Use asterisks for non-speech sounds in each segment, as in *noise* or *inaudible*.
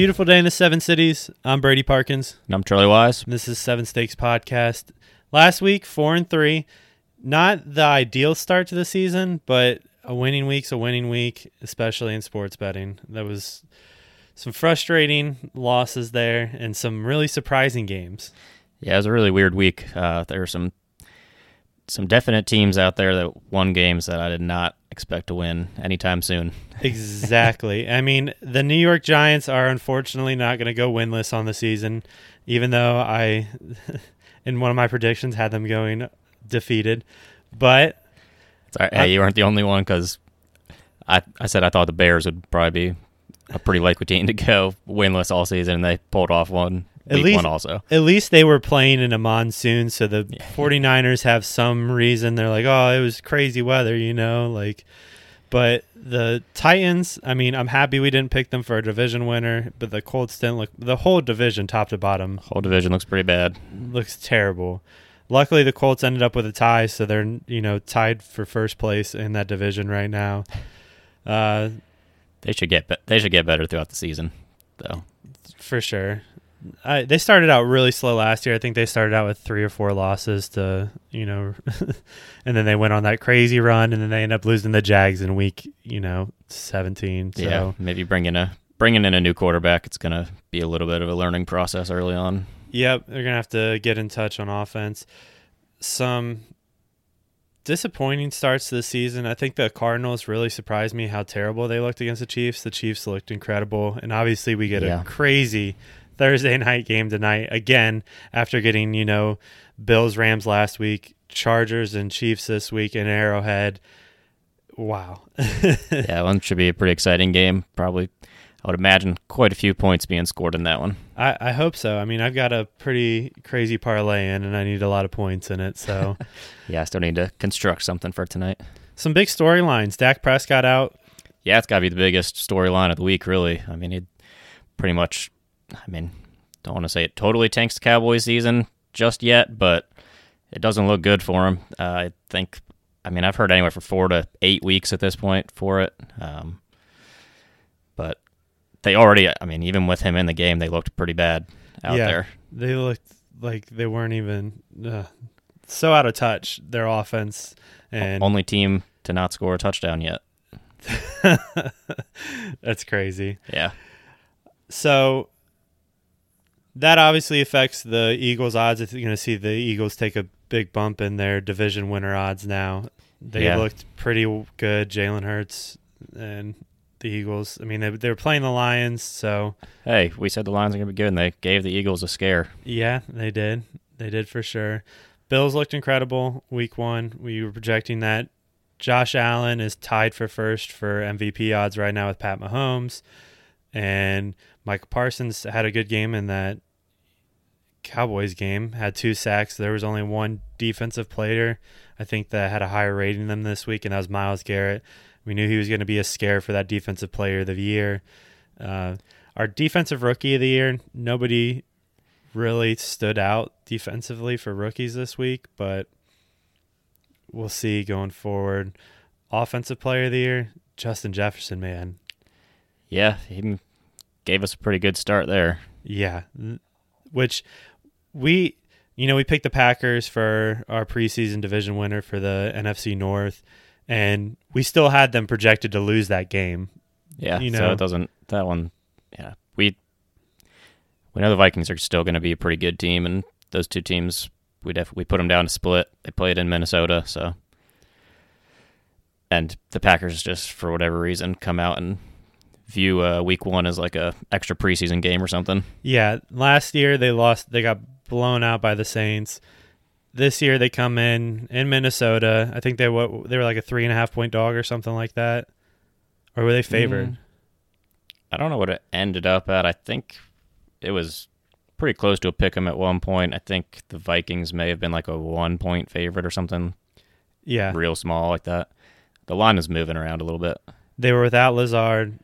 beautiful day in the Seven Cities. I'm Brady Parkins. And I'm Charlie Wise. This is Seven Stakes Podcast. Last week, four and three. Not the ideal start to the season, but a winning week's a winning week, especially in sports betting. That was some frustrating losses there and some really surprising games. Yeah, it was a really weird week. Uh, there were some some definite teams out there that won games that I did not expect to win anytime soon. *laughs* exactly. I mean, the New York Giants are unfortunately not going to go winless on the season, even though I, *laughs* in one of my predictions, had them going defeated. But Sorry, hey, you weren't the only one because I I said I thought the Bears would probably be a pretty likely team to go winless all season, and they pulled off one at week least, one also. At least they were playing in a monsoon, so the Yeah. 49ers have some reason. They're like, oh, it was crazy weather, you know, like. But the Titans, I mean, I'm happy we didn't pick them for a division winner, but the Colts didn't look. The whole division, top to bottom, Whole division looks pretty bad. looks terrible. Luckily, the Colts ended up with a tie, so they're you know tied for first place in that division right now. Uh, They should get be- they should get better throughout the season, though. for sure. I, they started out really slow last year. I think they started out with three or four losses to you know, *laughs* and then they went on that crazy run, and then they end up losing the Jags in week you know seventeen. So Yeah, maybe bringing a bringing in a new quarterback. It's gonna be a little bit of a learning process early on. Yep, they're gonna have to get in touch on offense. Some disappointing starts to the season. I think the Cardinals really surprised me how terrible they looked against the Chiefs. The Chiefs looked incredible, and obviously we get Yeah. a crazy Thursday night game tonight again after getting you know Bills Rams last week, Chargers and Chiefs this week in Arrowhead. Wow. *laughs* yeah, one should be a pretty exciting game. Probably, I would imagine quite a few points being scored in that one. I, I hope so. I mean, I've got a pretty crazy parlay in, and I need a lot of points in it. So. *laughs* Yeah, I still need to construct something for tonight. Some big storylines. Dak Prescott out. Yeah, it's got to be the biggest storyline of the week, really. I mean, it pretty much, I mean, don't want to say it totally tanks the Cowboys season just yet, but it doesn't look good for him. Uh, I think, I mean, I've heard anywhere from four to eight weeks at this point for it. Um, but they already, I mean, even with him in the game, they looked pretty bad out Yeah. there. They looked like they weren't even uh, so out of touch. Their offense and Only team to not score a touchdown yet. *laughs* that's crazy. Yeah. So that obviously affects the Eagles' odds. You're going to see the Eagles take a big bump in their division winner odds now. They Yeah. looked pretty good. Jalen Hurts and the Eagles. I mean, they, they were playing the Lions, so Hey, we said the Lions are going to be good, and they gave the Eagles a scare. Yeah, they did. They did for sure. Bills looked incredible week one. We were projecting that. Josh Allen is tied for first for MVP odds right now with Pat Mahomes. And Micah Parsons had a good game in that Cowboys game, had two sacks. There was only one defensive player, I think, that had a higher rating than this week, and that was Myles Garrett. We knew he was going to be a scare for that defensive player of the year. Uh, our defensive rookie of the year, nobody really stood out defensively for rookies this week, but we'll see going forward. Offensive player of the year, Justin Jefferson, man. Yeah, gave us a pretty good start there. Yeah. Which we, you know, we picked the Packers for our preseason division winner for the NFC North, and we still had them projected to lose that game. Yeah, You so know. it doesn't that one. Yeah, we we know the Vikings are still going to be a pretty good team, and those two teams we def we put them down to split. They played in Minnesota, so and the Packers just for whatever reason come out and view uh, Week One as like a extra preseason game or something. Yeah, last year they lost. They got blown out by the Saints. This year they come in in Minnesota. I think they what they were like a three and a half point dog or something like that, or were they favored? Mm. I don't know what it ended up at. I think it was pretty close to a pick 'em at one point. I think the Vikings may have been like a one point favorite or something Yeah, real small like that. The line is moving around a little bit. They were without Lazard,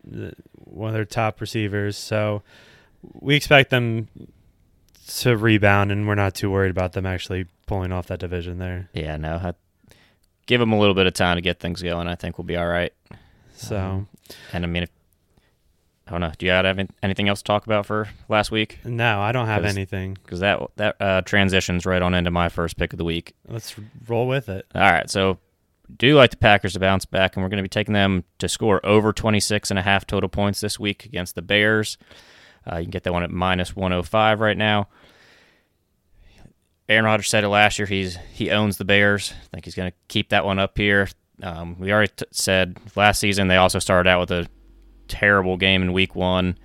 one of their top receivers. So we expect them to rebound, and we're not too worried about them actually pulling off that division there. Yeah, no. I, give them a little bit of time to get things going. I think we'll be all right. So Um, And I mean, if I don't know. Do you have anything else to talk about for last week? No, I don't have anything because that that uh, transitions right on into my first pick of the week. Let's roll with it. All right, so do like the Packers to bounce back, and we're going to be taking them to score over 26 and a half total points this week against the Bears. Uh, you can get that one at minus 105 right now. Aaron Rodgers said it last year. He's he owns the Bears. I think he's going to keep that one up here. Um, we already t- said last season they also started out with a terrible game in Week One.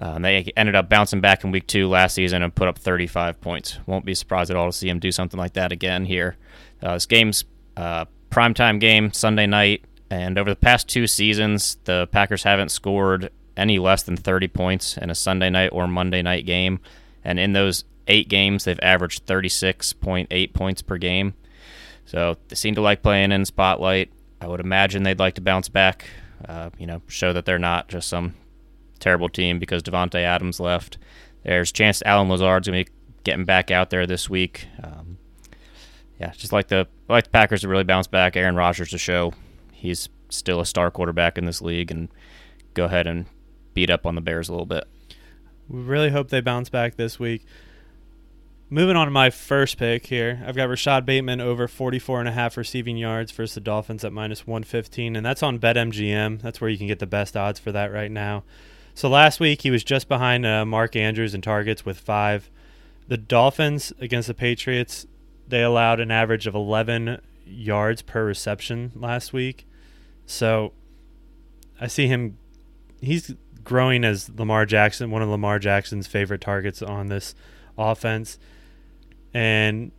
Uh, they ended up bouncing back in Week Two last season and put up 35 points. Won't be surprised at all to see him do something like that again here. Uh, this game's uh, primetime game Sunday night, and over the past two seasons, the Packers haven't scored any less than 30 points in a Sunday night or Monday night game. And in those eight games, they've averaged 36.8 points per game. So they seem to like playing in spotlight. I would imagine they'd like to bounce back, uh, you know, show that they're not just some terrible team because Davante Adams left. There's chance Allen Lazard's going to be getting back out there this week. Um, yeah, just like the like the Packers to really bounce back. Aaron Rodgers to show he's still a star quarterback in this league and go ahead and beat up on the Bears a little bit. We really hope they bounce back this week. Moving on to my first pick here, I've got Rashod Bateman over 44 and a half receiving yards versus the Dolphins at minus 115, and that's on BetMGM. That's where you can get the best odds for that right now. So last week he was just behind uh, Mark Andrews in targets with five. The Dolphins against the Patriots, they allowed an average of 11 yards per reception last week. So I see him. He's growing as Lamar Jackson, one of Lamar Jackson's favorite targets on this offense. And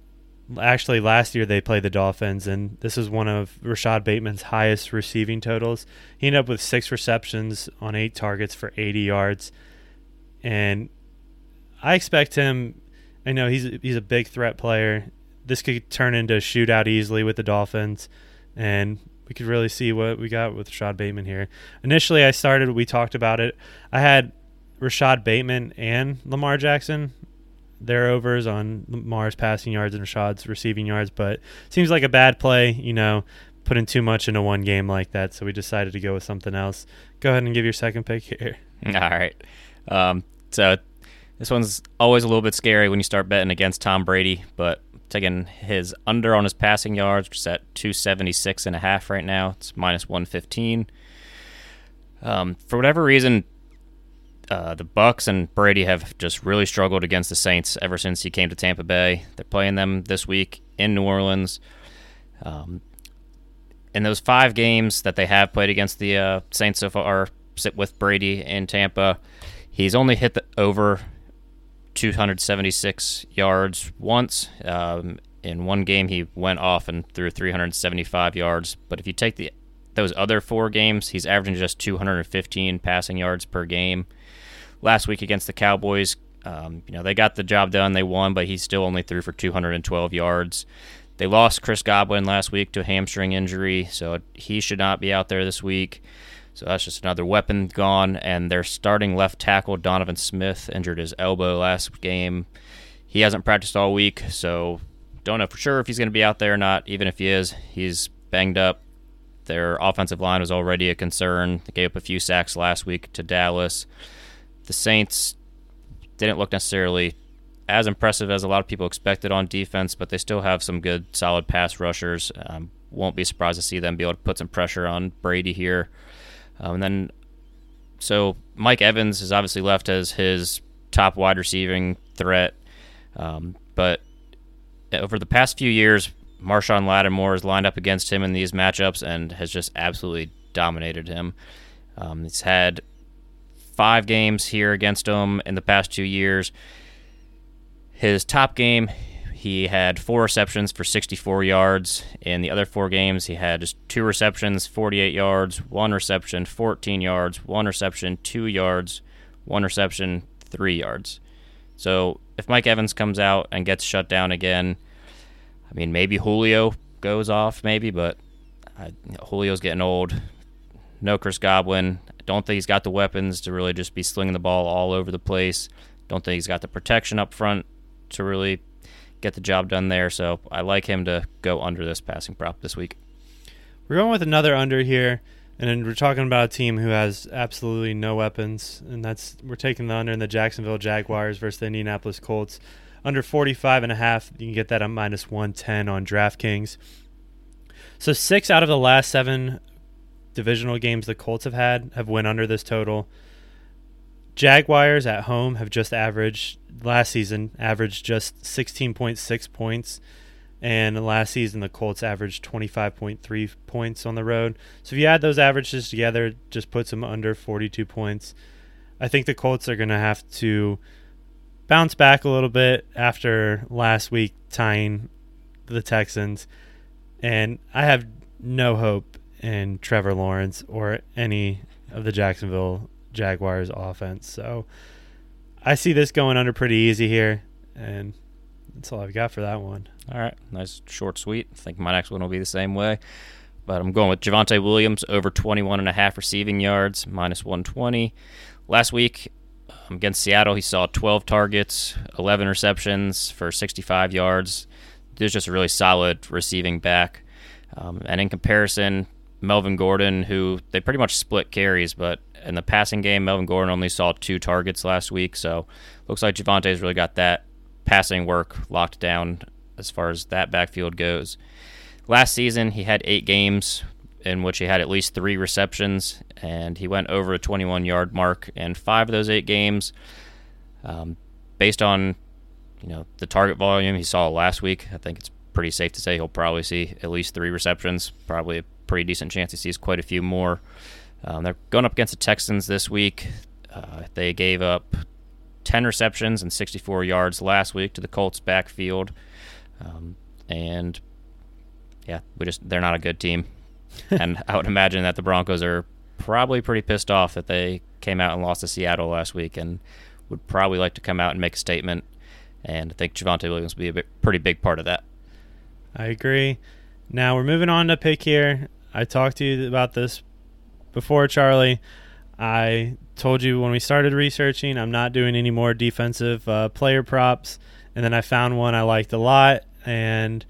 actually, last year they played the Dolphins, and this is one of Rashod Bateman's highest receiving totals. He ended up with six receptions on eight targets for 80 yards. And I expect him. I know he's he's a big threat player. This could turn into a shootout easily with the Dolphins, and we could really see what we got with Rashod Bateman here. Initially, I started. We talked about it. I had Rashod Bateman and Lamar Jackson their overs on Lamar's passing yards and Rashod's receiving yards, but seems like a bad play, you know, putting too much into one game like that. So we decided to go with something else. Go ahead and give your second pick here. *laughs* All right. Um, so this one's always a little bit scary when you start betting against Tom Brady, but taking his under on his passing yards, which is at 276 and a half right now. It's minus 115. Um, for whatever reason, uh, the Bucs and Brady have just really struggled against the Saints ever since he came to Tampa Bay. They're playing them this week in New Orleans. Um, in those five games that they have played against the uh, Saints so far, sit with Brady in Tampa, he's only hit the over 276 yards once. Um, in one game, he went off and threw 375 yards. But if you take the those other four games, he's averaging just 215 passing yards per game last week against the Cowboys. Um, you know, they got the job done. They won, but he still only threw for 212 yards. They lost Chris Godwin last week to a hamstring injury, so he should not be out there this week. So that's just another weapon gone. And their starting left tackle, Donovan Smith, injured his elbow last game. He hasn't practiced all week, so don't know for sure if he's going to be out there or not. Even if he is, he's banged up. Their offensive line was already a concern. They gave up a few sacks last week to Dallas the Saints didn't look necessarily as impressive as a lot of people expected on defense, but they still have some good, solid pass rushers. Um, won't be surprised to see them be able to put some pressure on Brady here. Um, and then, so Mike Evans is obviously left as his top wide receiving threat, um, but over the past few years, Marshon Lattimore has lined up against him in these matchups and has just absolutely dominated him. Um, he's had five games here against him in the past two years. His top game, he had four receptions for 64 yards. In the other four games, he had just two receptions, 48 yards, one reception, 14 yards, one reception, two yards, one reception, three yards. So if Mike Evans comes out and gets shut down again, I mean, maybe Julio goes off, maybe, but uh, Julio's getting old. No Chris Godwin. Don't think he's got the weapons to really just be slinging the ball all over the place. Don't think he's got the protection up front to really get the job done there. So I like him to go under this passing prop this week. We're going with another under here. And we're talking about a team who has absolutely no weapons, and that's we're taking the under in the Jacksonville Jaguars versus the Indianapolis Colts. Under 45 and a half, you can get that at minus 110 on DraftKings. So six out of the last seven divisional games the Colts have had have went under this total. Jaguars at home have just averaged last season averaged just 16.6 points and last season the Colts averaged 25.3 points on the road. So if you add those averages together, just puts them under 42 points. I think the Colts are going to have to bounce back a little bit after last week tying the Texans, and I have no hope in Trevor Lawrence or any of the Jacksonville Jaguars offense. So I see this going under pretty easy here, and that's all I've got for that one. All right, nice, short, sweet. I think my next one will be the same way. But I'm going with Javonte Williams over 21 and a half receiving yards, minus 120. Last week um, against Seattle, he saw 12 targets, 11 receptions for 65 yards. There's just a really solid receiving back. Um, and in comparison, Melvin Gordon, who they pretty much split carries, but in the passing game, Melvin Gordon only saw two targets last week. So looks like Javonte's really got that passing work locked down as far as that backfield goes. Last season, he had eight games in which he had at least three receptions, and he went over a 21 yard mark in five of those eight games. Um, based on you know the target volume he saw last week, I think it's pretty safe to say he'll probably see at least three receptions. Probably pretty decent chance he sees quite a few more. Um, they're going up against the Texans this week. Uh, they gave up 10 receptions and 64 yards last week to the Colts backfield. Um, and yeah, we just they're not a good team. *laughs* and I would imagine that the Broncos are probably pretty pissed off that they came out and lost to Seattle last week and would probably like to come out and make a statement. And I think Javonte Williams will be a bit, pretty big part of that. I agree. Now we're moving on to pick here. I talked to you about this before, Charlie. I told you when we started researching, I'm not doing any more defensive uh, player props. And then I found one I liked a lot. And,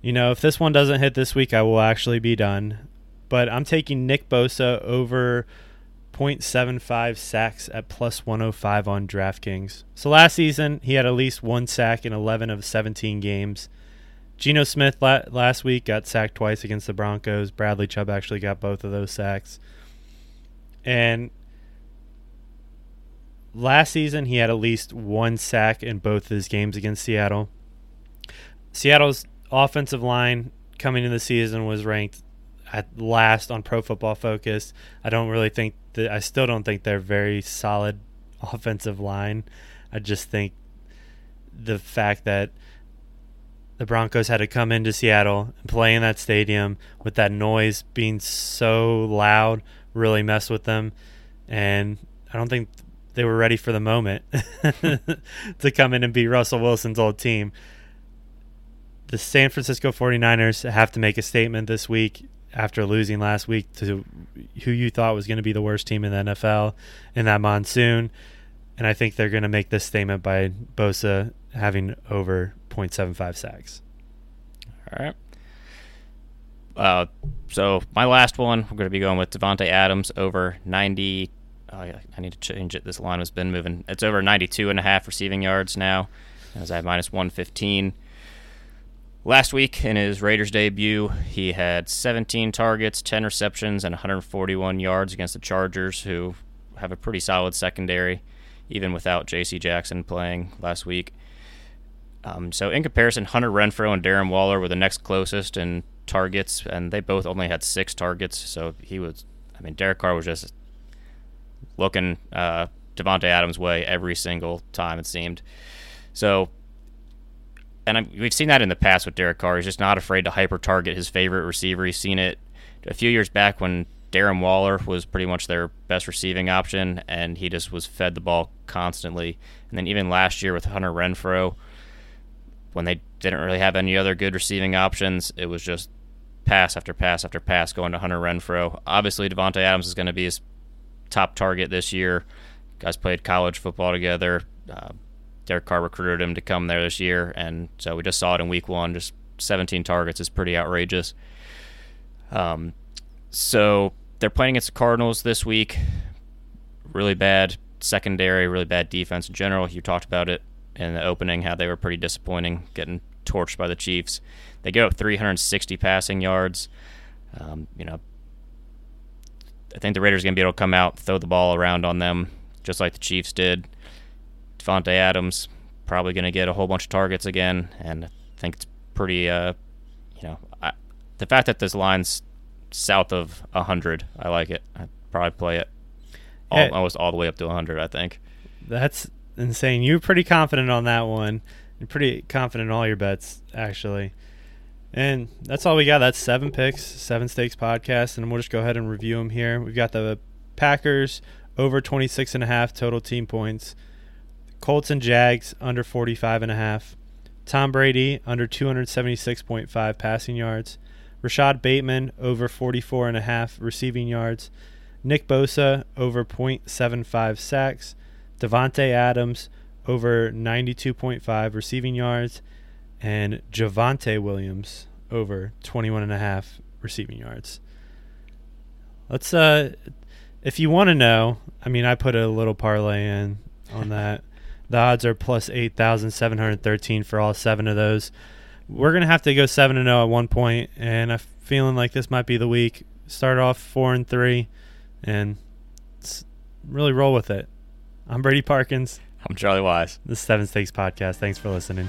you know, if this one doesn't hit this week, I will actually be done. But I'm taking Nick Bosa over 0.75 sacks at plus 105 on DraftKings. So last season, he had at least one sack in 11 of 17 games. Geno Smith last week got sacked twice against the Broncos. Bradley Chubb actually got both of those sacks. And last season, he had at least one sack in both of his games against Seattle. Seattle's offensive line coming into the season was ranked at last on Pro Football Focus. I don't really think that I still don't think they're very solid *laughs* offensive line. I just think the fact that the Broncos had to come into Seattle and play in that stadium with that noise being so loud really messed with them. And I don't think they were ready for the moment *laughs* to come in and beat Russell Wilson's old team. The San Francisco 49ers have to make a statement this week after losing last week to who you thought was going to be the worst team in the NFL in that monsoon. And I think they're going to make this statement by Bosa having over 0.75 sacks. All right. Uh, so my last one, we're going to be going with Davante Adams over 90. Oh I need to change it. This line has been moving. It's over 92 and a half receiving yards now, as I have minus 115. Last week in his Raiders debut, he had 17 targets, 10 receptions, and 141 yards against the Chargers, who have a pretty solid secondary, even without J.C. Jackson playing last week. Um, so in comparison, Hunter Renfrow and Darren Waller were the next closest in targets, and they both only had six targets. So he was, I mean, Derek Carr was just looking uh, Davante Adams' way every single time it seemed. So, and I, we've seen that in the past with Derek Carr. He's just not afraid to hyper target his favorite receiver. He's seen it a few years back when Darren Waller was pretty much their best receiving option, and he just was fed the ball constantly. And then even last year with Hunter Renfrow, when they didn't really have any other good receiving options, it was just pass after pass after pass going to Hunter Renfrow. Obviously, Davante Adams is going to be his top target this year. Guys played college football together. Uh, Derek Carr recruited him to come there this year, and so we just saw it in Week One. Just 17 targets is pretty outrageous. Um, so they're playing against the Cardinals this week. Really bad secondary, really bad defense in general. You talked about it in the opening, how they were pretty disappointing, getting torched by the Chiefs. They go up 360 passing yards. Um, you know, I think the Raiders are going to be able to come out, throw the ball around on them, just like the Chiefs did. Davante Adams probably going to get a whole bunch of targets again, and I think it's pretty. Uh, you know, I, the fact that this line's south of 100, I like it. I'd probably play it all, Yeah. almost all the way up to 100, I think. That's insane. You were pretty confident on that one. You're pretty confident in all your bets, actually. And that's all we got. That's seven picks, seven stakes podcast, and we'll just go ahead and review them here. We've got the Packers over 26 and a half total team points. Colts and Jags under 45 and a half. Tom Brady under 276.5 passing yards. Rashod Bateman over 44 and a half receiving yards. Nick Bosa over 0.75 sacks. Davante Adams over 92.5 receiving yards and Javonte Williams over 21 and a half receiving yards. Let's uh if you want to know, I mean I put a little parlay in on *laughs* that. the odds are plus 8,713 for all seven of those. We're going to have to go 7 and 0 at one point and I'm feeling like this might be the week. Start off 4 and 3 and really roll with it. I'm Brady Parkins. I'm Charlie Wise. This is Seven Stakes Podcast. Thanks for listening.